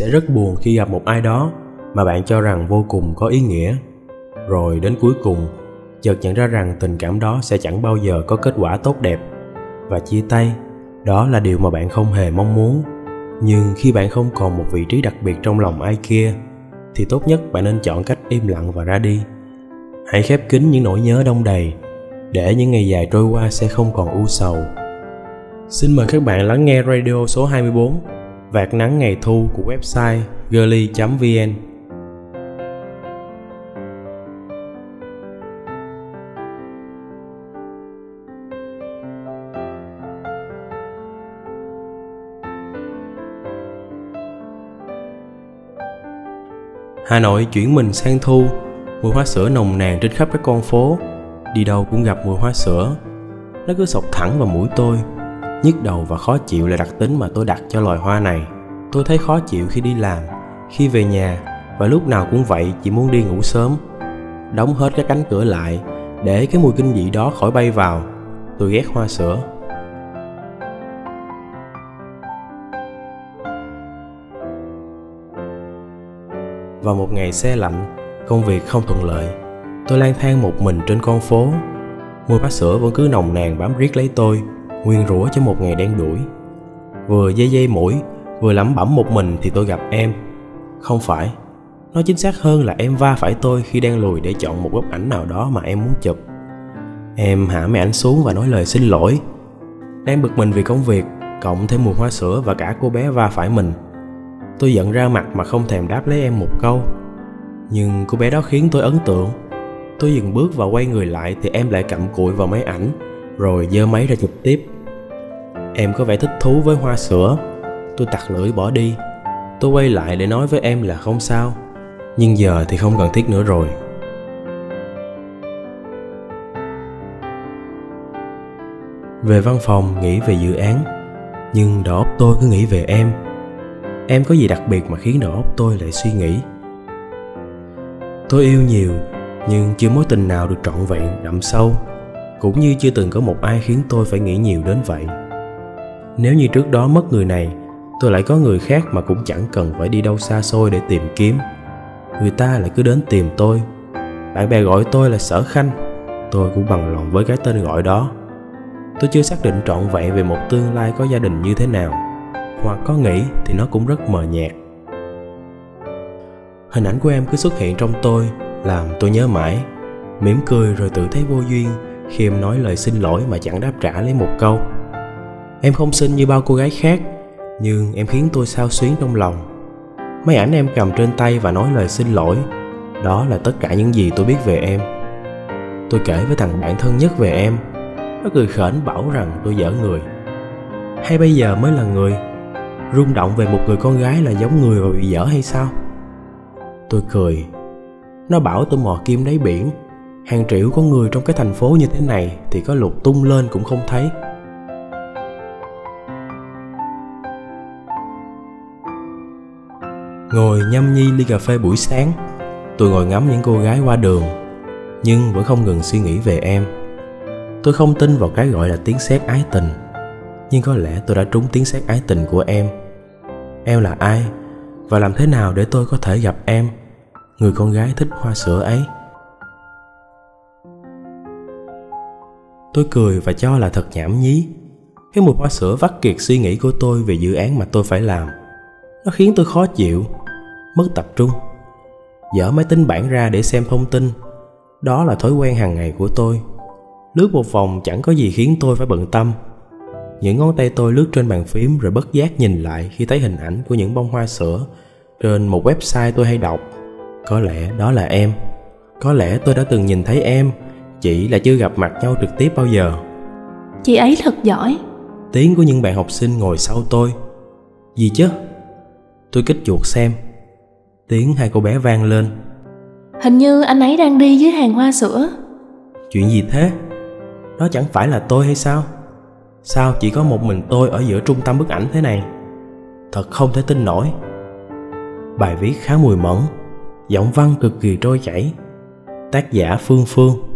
sẽ rất buồn khi gặp một ai đó mà bạn cho rằng vô cùng có ý nghĩa. Rồi đến cuối cùng, chợt nhận ra rằng tình cảm đó sẽ chẳng bao giờ có kết quả tốt đẹp. Và chia tay, đó là điều mà bạn không hề mong muốn. Nhưng khi bạn không còn một vị trí đặc biệt trong lòng ai kia, thì tốt nhất bạn nên chọn cách im lặng và ra đi. Hãy khép kín những nỗi nhớ đông đầy, để những ngày dài trôi qua sẽ không còn u sầu. Xin mời các bạn lắng nghe radio số 24 Vạt nắng ngày thu của website girly.vn Hà Nội chuyển mình sang thu, mùi hoa sữa nồng nàn trên khắp các con phố, đi đâu cũng gặp mùi hoa sữa. Nó cứ sọc thẳng vào mũi tôi, nhức đầu và khó chịu là đặc tính mà tôi đặt cho loài hoa này. Tôi thấy khó chịu khi đi làm, khi về nhà và lúc nào cũng vậy chỉ muốn đi ngủ sớm. Đóng hết các cánh cửa lại để cái mùi kinh dị đó khỏi bay vào. Tôi ghét hoa sữa. Vào một ngày xe lạnh, công việc không thuận lợi. Tôi lang thang một mình trên con phố. Mùi bát sữa vẫn cứ nồng nàn bám riết lấy tôi, nguyên rủa cho một ngày đen đuổi. Vừa dây dây mũi, vừa lẩm bẩm một mình thì tôi gặp em. Không phải, nói chính xác hơn là em va phải tôi khi đang lùi để chọn một góc ảnh nào đó mà em muốn chụp. Em hạ máy ảnh xuống và nói lời xin lỗi. Đang bực mình vì công việc, cộng thêm mùi hoa sữa và cả cô bé va phải mình tôi giận ra mặt mà không thèm đáp lấy em một câu nhưng cô bé đó khiến tôi ấn tượng tôi dừng bước và quay người lại thì em lại cặm cụi vào máy ảnh rồi giơ máy ra chụp tiếp em có vẻ thích thú với hoa sữa. Tôi tặc lưỡi bỏ đi. Tôi quay lại để nói với em là không sao. Nhưng giờ thì không cần thiết nữa rồi. Về văn phòng, nghĩ về dự án. Nhưng đầu óc tôi cứ nghĩ về em. Em có gì đặc biệt mà khiến đầu óc tôi lại suy nghĩ? Tôi yêu nhiều, nhưng chưa mối tình nào được trọn vẹn, đậm sâu. Cũng như chưa từng có một ai khiến tôi phải nghĩ nhiều đến vậy nếu như trước đó mất người này, tôi lại có người khác mà cũng chẳng cần phải đi đâu xa xôi để tìm kiếm. Người ta lại cứ đến tìm tôi. Bạn bè gọi tôi là sở khanh. Tôi cũng bằng lòng với cái tên gọi đó. Tôi chưa xác định trọn vẹn về một tương lai có gia đình như thế nào, hoặc có nghĩ thì nó cũng rất mờ nhạt. Hình ảnh của em cứ xuất hiện trong tôi, làm tôi nhớ mãi. Mỉm cười rồi tự thấy vô duyên khi em nói lời xin lỗi mà chẳng đáp trả lấy một câu em không xinh như bao cô gái khác, nhưng em khiến tôi sao xuyến trong lòng. Mấy ảnh em cầm trên tay và nói lời xin lỗi, đó là tất cả những gì tôi biết về em. Tôi kể với thằng bạn thân nhất về em, nó cười khểnh bảo rằng tôi dở người. Hay bây giờ mới là người, rung động về một người con gái là giống người và bị dở hay sao? Tôi cười, nó bảo tôi mò kim đáy biển, hàng triệu con người trong cái thành phố như thế này thì có lục tung lên cũng không thấy. Ngồi nhâm nhi ly cà phê buổi sáng. Tôi ngồi ngắm những cô gái qua đường, nhưng vẫn không ngừng suy nghĩ về em. Tôi không tin vào cái gọi là tiếng sét ái tình, nhưng có lẽ tôi đã trúng tiếng sét ái tình của em. Em là ai và làm thế nào để tôi có thể gặp em, người con gái thích hoa sữa ấy? Tôi cười và cho là thật nhảm nhí. Cái mùi hoa sữa vắt kiệt suy nghĩ của tôi về dự án mà tôi phải làm. Nó khiến tôi khó chịu mất tập trung dở máy tính bảng ra để xem thông tin đó là thói quen hàng ngày của tôi lướt một vòng chẳng có gì khiến tôi phải bận tâm những ngón tay tôi lướt trên bàn phím rồi bất giác nhìn lại khi thấy hình ảnh của những bông hoa sữa trên một website tôi hay đọc. Có lẽ đó là em. Có lẽ tôi đã từng nhìn thấy em, chỉ là chưa gặp mặt nhau trực tiếp bao giờ. Chị ấy thật giỏi. Tiếng của những bạn học sinh ngồi sau tôi. Gì chứ? Tôi kích chuột xem. Tiếng hai cô bé vang lên. Hình như anh ấy đang đi dưới hàng hoa sữa. Chuyện gì thế? Đó chẳng phải là tôi hay sao? Sao chỉ có một mình tôi ở giữa trung tâm bức ảnh thế này Thật không thể tin nổi Bài viết khá mùi mẫn Giọng văn cực kỳ trôi chảy Tác giả Phương Phương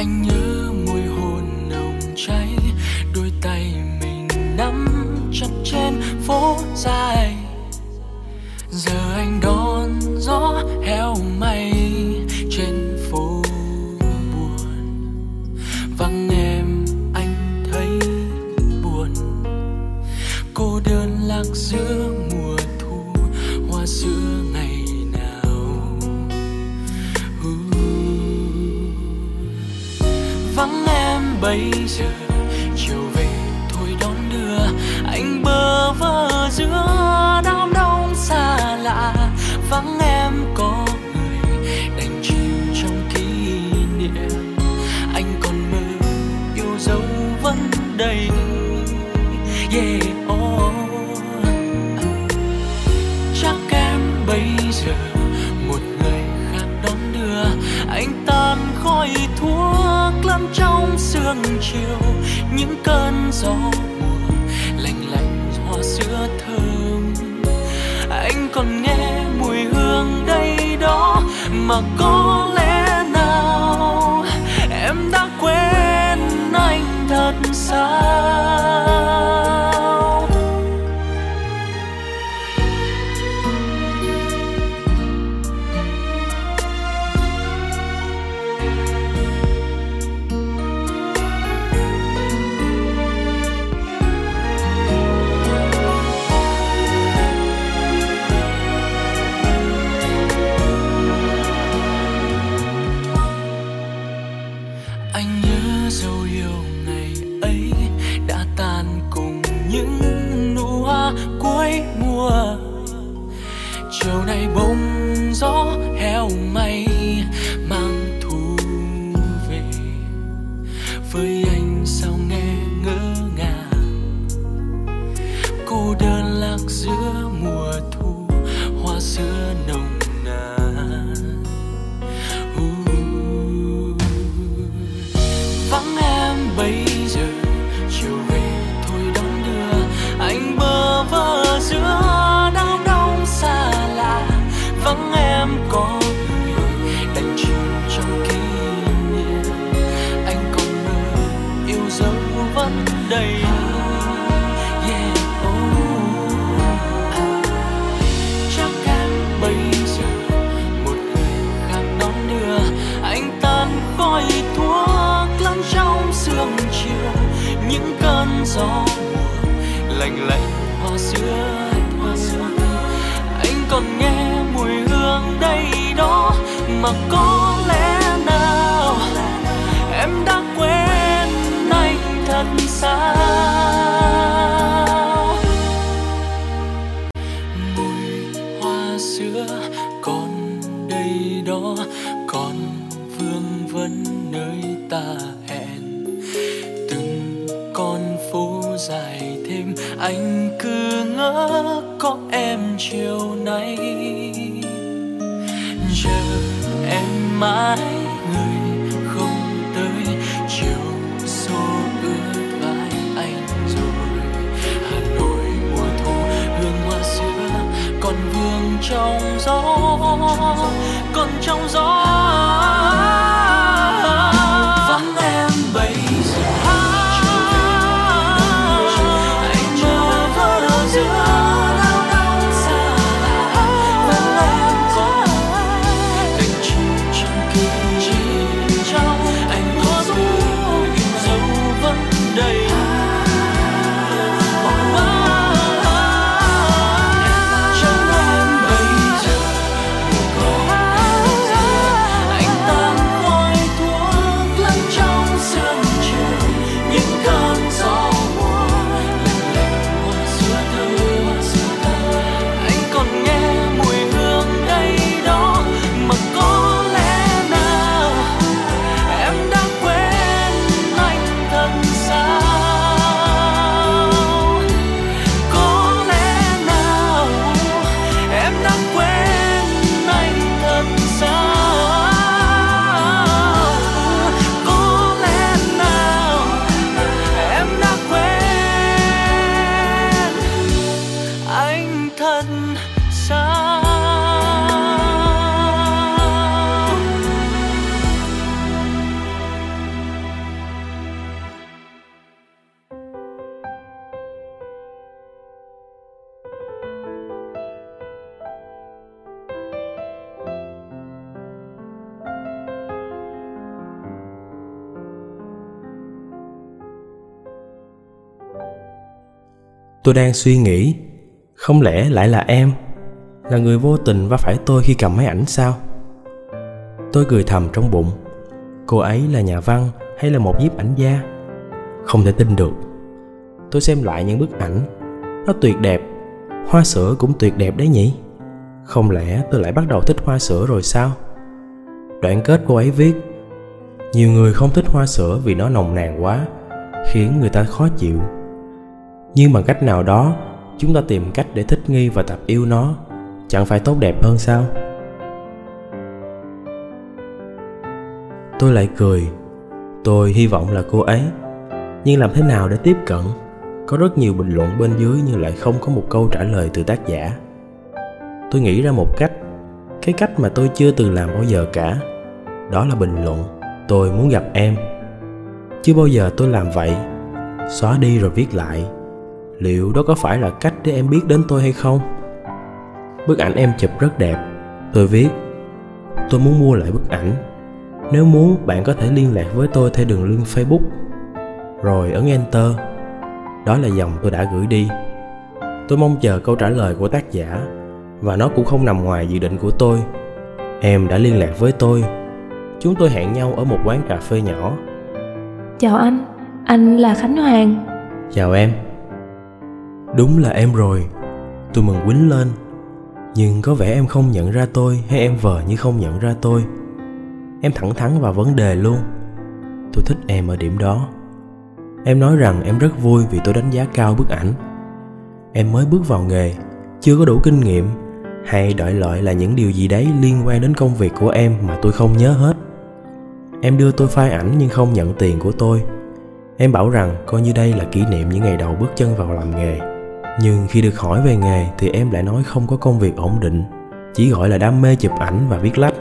anh nhớ sương chiều, những cơn gió mùa lạnh lạnh hoa sữa thơm. Anh còn nghe mùi hương đây đó, mà có lẽ nào em đã quên anh thật sao đây yeah, oh. cho chắc em bây giờ một người khác đón đưa anh tan khói thuốc lắm trong sương chiều những cơn gió em mãi người không tới. Chiều xô ướt vai anh rồi, hà nội mùa thu, hương hoa xưa còn vương trong gió, còn trong gió. Tôi đang suy nghĩ, không lẽ lại là em? Là người vô tình va phải tôi khi cầm máy ảnh sao? Tôi cười thầm trong bụng. Cô ấy là nhà văn hay là một nhiếp ảnh gia? Không thể tin được. Tôi xem lại những bức ảnh. Nó tuyệt đẹp. Hoa sữa cũng tuyệt đẹp đấy nhỉ? Không lẽ tôi lại bắt đầu thích hoa sữa rồi sao? Đoạn kết cô ấy viết, nhiều người không thích hoa sữa vì nó nồng nàn quá, khiến người ta khó chịu nhưng bằng cách nào đó, chúng ta tìm cách để thích nghi và tập yêu nó, chẳng phải tốt đẹp hơn sao? Tôi lại cười. Tôi hy vọng là cô ấy. Nhưng làm thế nào để tiếp cận? Có rất nhiều bình luận bên dưới nhưng lại không có một câu trả lời từ tác giả. Tôi nghĩ ra một cách. Cái cách mà tôi chưa từng làm bao giờ cả. Đó là bình luận, tôi muốn gặp em. Chưa bao giờ tôi làm vậy. Xóa đi rồi viết lại liệu đó có phải là cách để em biết đến tôi hay không? Bức ảnh em chụp rất đẹp. Tôi viết tôi muốn mua lại bức ảnh. Nếu muốn bạn có thể liên lạc với tôi theo đường link facebook. Rồi ấn enter. Đó là dòng tôi đã gửi đi. Tôi mong chờ câu trả lời của tác giả và nó cũng không nằm ngoài dự định của tôi. Em đã liên lạc với tôi. Chúng tôi hẹn nhau ở một quán cà phê nhỏ. Chào anh anh là khánh hoàng. Chào em đúng là em rồi. Tôi mừng quýnh lên. Nhưng có vẻ em không nhận ra tôi hay em vờ như không nhận ra tôi. Em thẳng thắn vào vấn đề luôn. Tôi thích em ở điểm đó. Em nói rằng em rất vui vì tôi đánh giá cao bức ảnh. Em mới bước vào nghề, chưa có đủ kinh nghiệm. Hay đợi lợi là những điều gì đấy liên quan đến công việc của em mà tôi không nhớ hết. Em đưa tôi file ảnh nhưng không nhận tiền của tôi. Em bảo rằng coi như đây là kỷ niệm những ngày đầu bước chân vào làm nghề nhưng khi được hỏi về nghề thì em lại nói không có công việc ổn định, chỉ gọi là đam mê chụp ảnh và viết lách.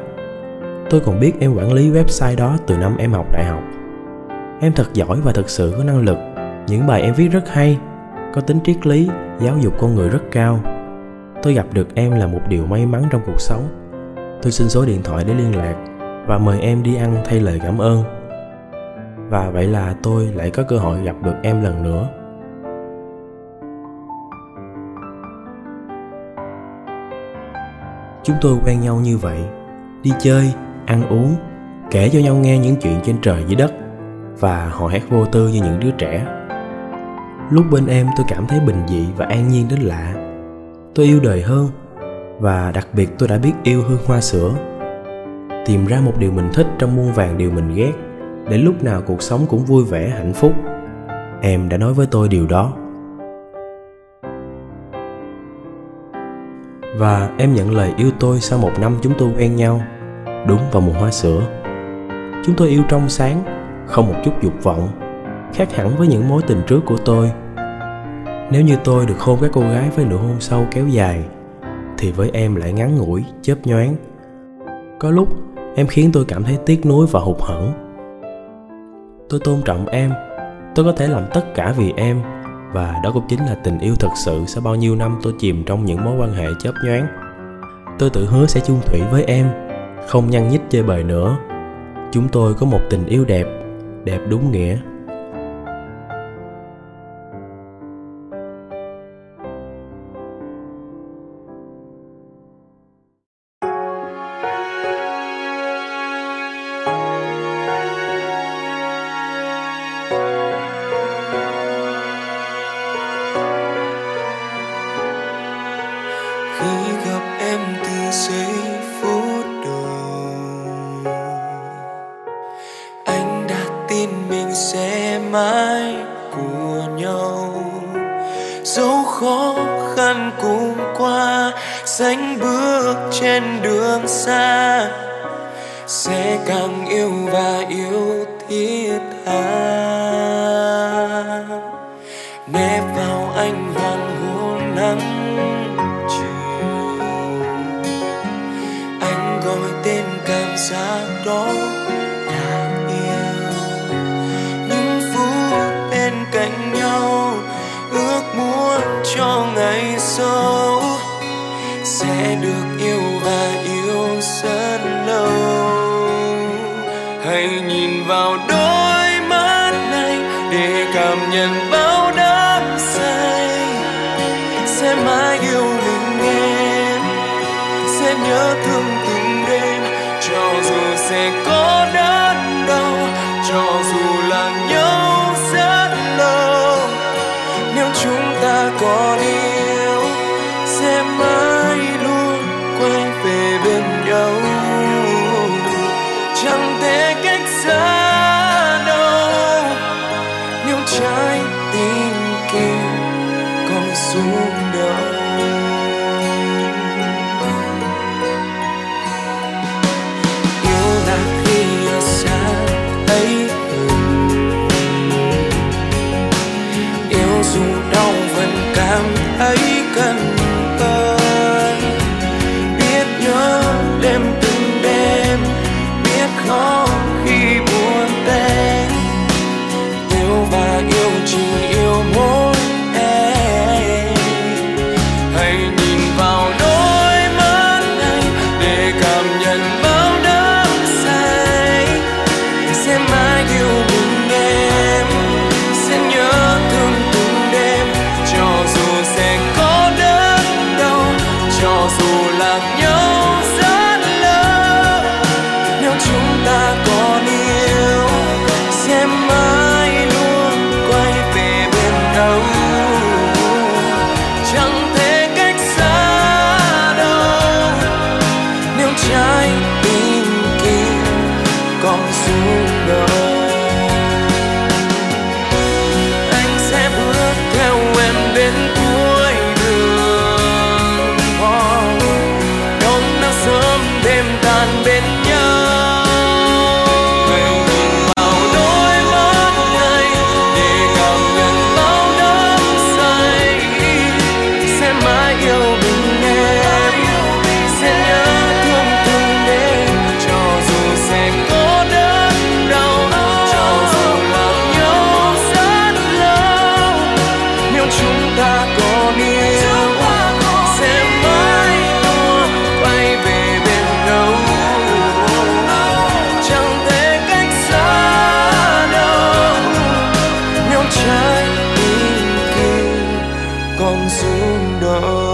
Tôi còn biết em quản lý website đó từ năm em học đại học. Em thật giỏi và thật sự có năng lực. Những bài em viết rất hay, có tính triết lý, giáo dục con người rất cao. Tôi gặp được em là một điều may mắn trong cuộc sống. Tôi xin số điện thoại để liên lạc và mời em đi ăn thay lời cảm ơn. Và vậy là tôi lại có cơ hội gặp được em lần nữa. Chúng tôi quen nhau như vậy, đi chơi, ăn uống, kể cho nhau nghe những chuyện trên trời dưới đất, và họ hét vô tư như những đứa trẻ. Lúc bên em tôi cảm thấy bình dị và an nhiên đến lạ. Tôi yêu đời hơn, và đặc biệt tôi đã biết yêu hương hoa sữa. Tìm ra một điều mình thích trong muôn vàng điều mình ghét, để lúc nào cuộc sống cũng vui vẻ, hạnh phúc. Em đã nói với tôi điều đó. Và em nhận lời yêu tôi sau một năm chúng tôi quen nhau. Đúng vào mùa hoa sữa. Chúng tôi yêu trong sáng, không một chút dục vọng, khác hẳn với những mối tình trước của tôi. Nếu như tôi được hôn các cô gái với nụ hôn sâu kéo dài, thì với em lại ngắn ngủi, chớp nhoáng. Có lúc, em khiến tôi cảm thấy tiếc nuối và hụt hẫng. Tôi tôn trọng em. Tôi có thể làm tất cả vì em và đó cũng chính là tình yêu thật sự sau bao nhiêu năm tôi chìm trong những mối quan hệ chớp nhoáng. Tôi tự hứa sẽ chung thủy với em, không nhăn nhít chơi bời nữa. Chúng tôi có một tình yêu đẹp đẹp đúng nghĩa. Sánh bước trên đường xa. nhận bao đắm say. Sẽ mãi yêu mình em. Sẽ nhớ thương non xuống đông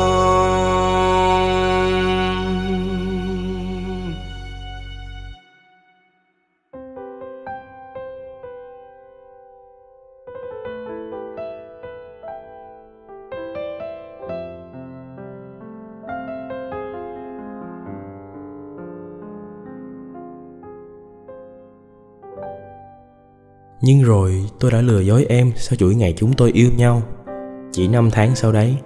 nhưng rồi tôi đã lừa dối em sau chuỗi ngày chúng tôi yêu nhau? Chỉ năm tháng sau đấy,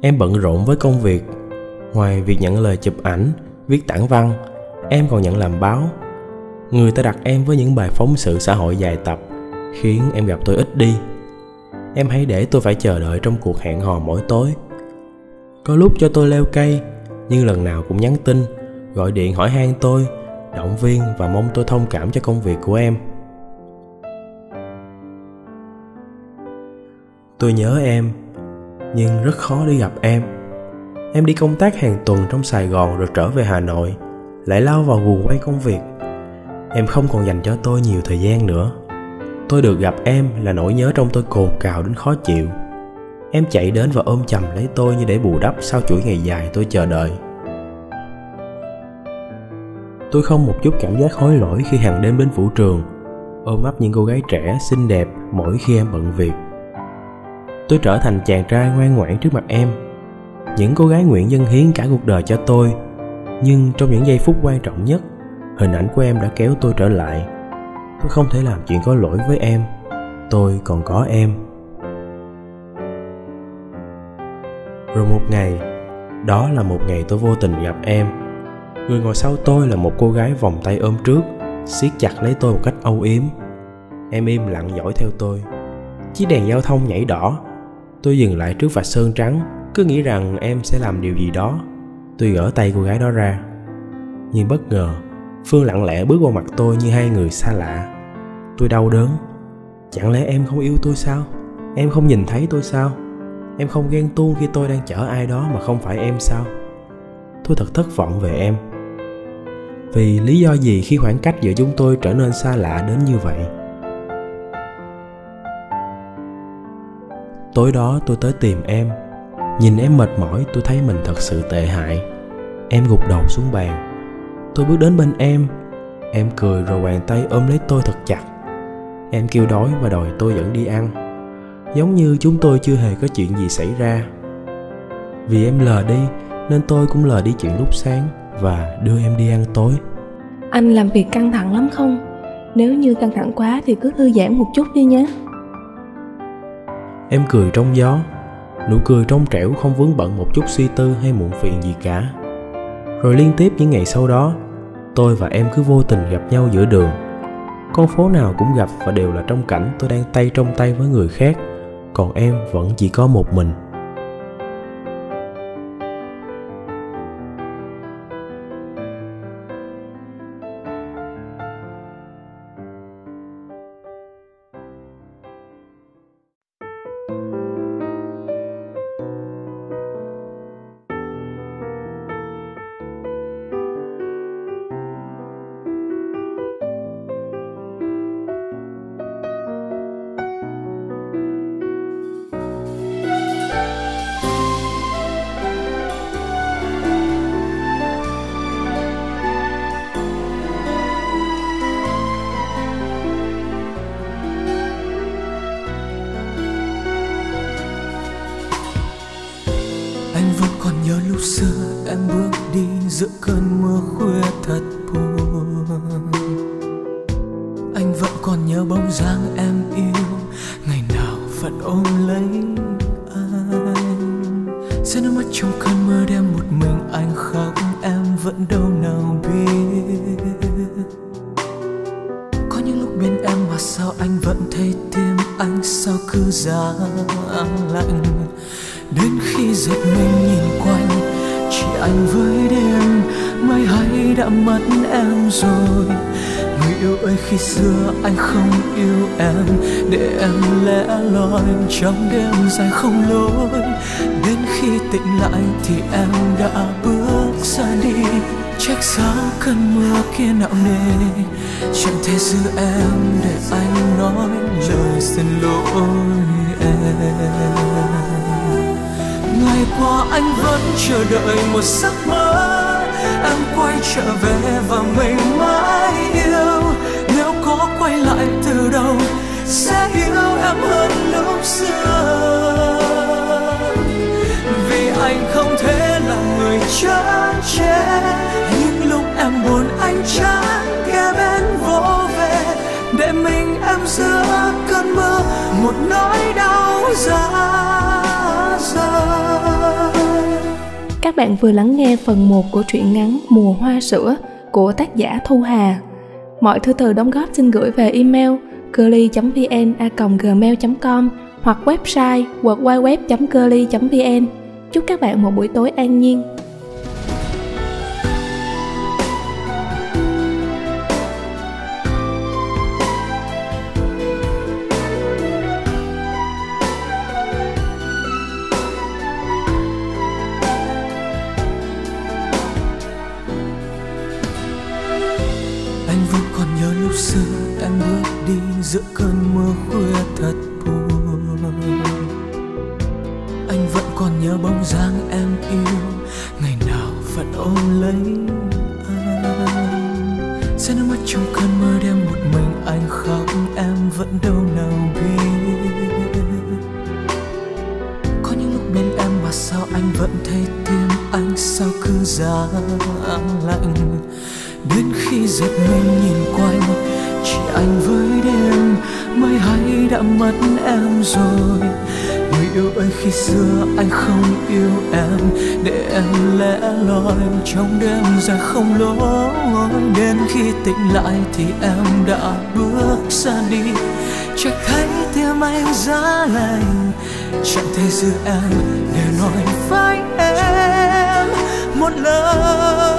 em bận rộn với công việc. Ngoài việc nhận lời chụp ảnh, viết tản văn, em còn nhận làm báo. Người ta đặt em với những bài phóng sự xã hội dài tập, khiến em gặp tôi ít đi. Em hãy để tôi phải chờ đợi trong cuộc hẹn hò mỗi tối. Có lúc cho tôi leo cây, nhưng lần nào cũng nhắn tin, gọi điện hỏi han tôi, động viên và mong tôi thông cảm cho công việc của em. Tôi nhớ em, nhưng rất khó đi gặp em. Em đi công tác hàng tuần trong sài gòn rồi trở về hà nội, lại lao vào guồng quay công việc. Em không còn dành cho tôi nhiều thời gian nữa. Tôi được gặp em là nỗi nhớ trong tôi cồn cào đến khó chịu. Em chạy đến và ôm chầm lấy tôi như để bù đắp sau chuỗi ngày dài tôi chờ đợi. Tôi không một chút cảm giác hối lỗi khi hàng đêm đến vũ trường, ôm ấp những cô gái trẻ, xinh đẹp mỗi khi em bận việc tôi trở thành chàng trai ngoan ngoãn trước mặt em. Những cô gái nguyện dân hiến cả cuộc đời cho tôi, nhưng trong những giây phút quan trọng nhất, hình ảnh của em đã kéo tôi trở lại. Tôi không thể làm chuyện có lỗi với em, tôi còn có em. Rồi một ngày, đó là một ngày tôi vô tình gặp em. Người ngồi sau tôi là một cô gái vòng tay ôm trước, siết chặt lấy tôi một cách âu yếm. Em im lặng dõi theo tôi. Chiếc đèn giao thông nhảy đỏ tôi dừng lại trước vạch sơn trắng, cứ nghĩ rằng em sẽ làm điều gì đó. Tôi gỡ tay cô gái đó ra. Nhưng bất ngờ, phương lặng lẽ bước vào mặt tôi như hai người xa lạ. Tôi đau đớn. Chẳng lẽ em không yêu tôi sao? Em không nhìn thấy tôi sao? Em không ghen tuông khi tôi đang chở ai đó mà không phải em sao? Tôi thật thất vọng về em. Vì lý do gì khi khoảng cách giữa chúng tôi trở nên xa lạ đến như vậy? Tối đó tôi tới tìm em. Nhìn em mệt mỏi, tôi thấy mình thật sự tệ hại. Em gục đầu xuống bàn. Tôi bước đến bên em. Em cười rồi bàn tay ôm lấy tôi thật chặt. Em kêu đói và đòi tôi dẫn đi ăn. Giống như chúng tôi chưa hề có chuyện gì xảy ra. Vì em lờ đi, nên tôi cũng lờ đi chuyện lúc sáng và đưa em đi ăn tối. Anh làm việc căng thẳng lắm không? Nếu như căng thẳng quá thì cứ thư giãn một chút đi nhé em cười trong gió. Nụ cười trong trẻo không vướng bận một chút suy tư hay muộn phiền gì cả. Rồi liên tiếp những ngày sau đó, tôi và em cứ vô tình gặp nhau giữa đường. Con phố nào cũng gặp và đều là trong cảnh tôi đang tay trong tay với người khác. Còn em vẫn chỉ có một mình. Sẽ nước mắt trong cơn mưa đêm, một mình anh khóc, em vẫn đâu nào biết. Có những lúc bên em mà sao anh vẫn thấy tim anh sao cứ giá lạnh? Đến khi giật mình nhìn quanh, chỉ anh với đêm. Mai hay đã mất em rồi, người yêu ơi khi xưa anh không yêu em. Để em lẻ loi trong đêm dài không lối, đến khi tỉnh lại thì em đã bước ra đi trách sao cơn mưa kia nặng nề chẳng thể giữ em để anh nói, lời xin lỗi em ngày qua anh vẫn chờ đợi một giấc mơ, em quay trở về và mình mơ. Một nỗi đau giá Các bạn vừa lắng nghe phần 1 của truyện ngắn Mùa Hoa Sữa của tác giả Thu Hà. Mọi thư từ đóng góp xin gửi về email curly.vn.gmail.com hoặc website www.curly.vn. Chúc các bạn một buổi tối an nhiên. Lúc xưa em bước đi giữa cơn mưa khuya thật buồn. Anh vẫn còn nhớ bóng dáng em yêu, ngày nào vẫn ôm lấy anh. Sẽ nước mắt trong cơn mưa đêm một mình anh khóc, em vẫn đâu nào biết. Có những lúc bên em mà sao anh vẫn thấy tim anh sao cứ giá lạnh đến khi giật mình đã mất em rồi. Người yêu ơi, khi xưa anh không yêu em, để em lẻ loi trong đêm dài không lối. Đến khi tỉnh lại thì em đã bước ra đi. Chắc thấy tim anh giá lạnh chẳng thể giữ em để nói với em một lời.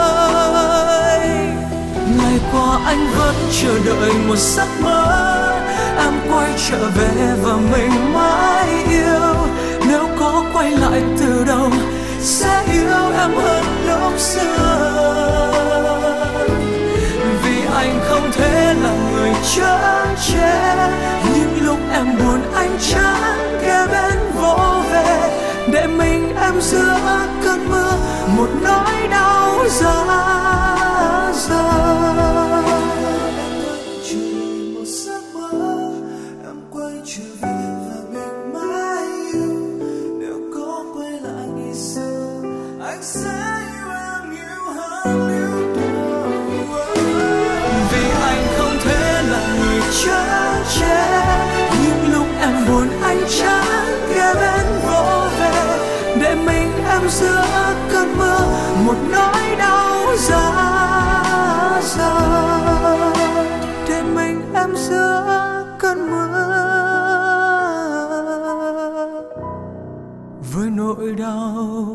Ngày qua anh vẫn chờ đợi một giấc mơ em quay trở về và mình mãi yêu. Nếu có quay lại từ đầu, sẽ yêu em hơn lúc xưa. Vì anh không thể là người chở che. Những lúc em buồn, anh chẳng kề bên vỗ về. Để mình em giữa cơn mưa, một nỗi đau giá rời nỗi